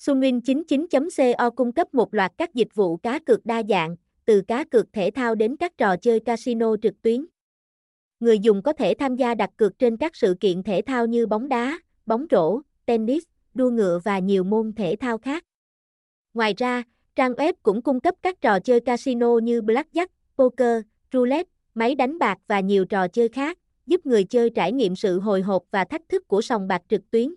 Sunwin99.co cung cấp một loạt các dịch vụ cá cược đa dạng, từ cá cược thể thao đến các trò chơi casino trực tuyến. Người dùng có thể tham gia đặt cược trên các sự kiện thể thao như bóng đá, bóng rổ, tennis, đua ngựa và nhiều môn thể thao khác. Ngoài ra, trang web cũng cung cấp các trò chơi casino như blackjack, poker, roulette, máy đánh bạc và nhiều trò chơi khác, giúp người chơi trải nghiệm sự hồi hộp và thách thức của sòng bạc trực tuyến.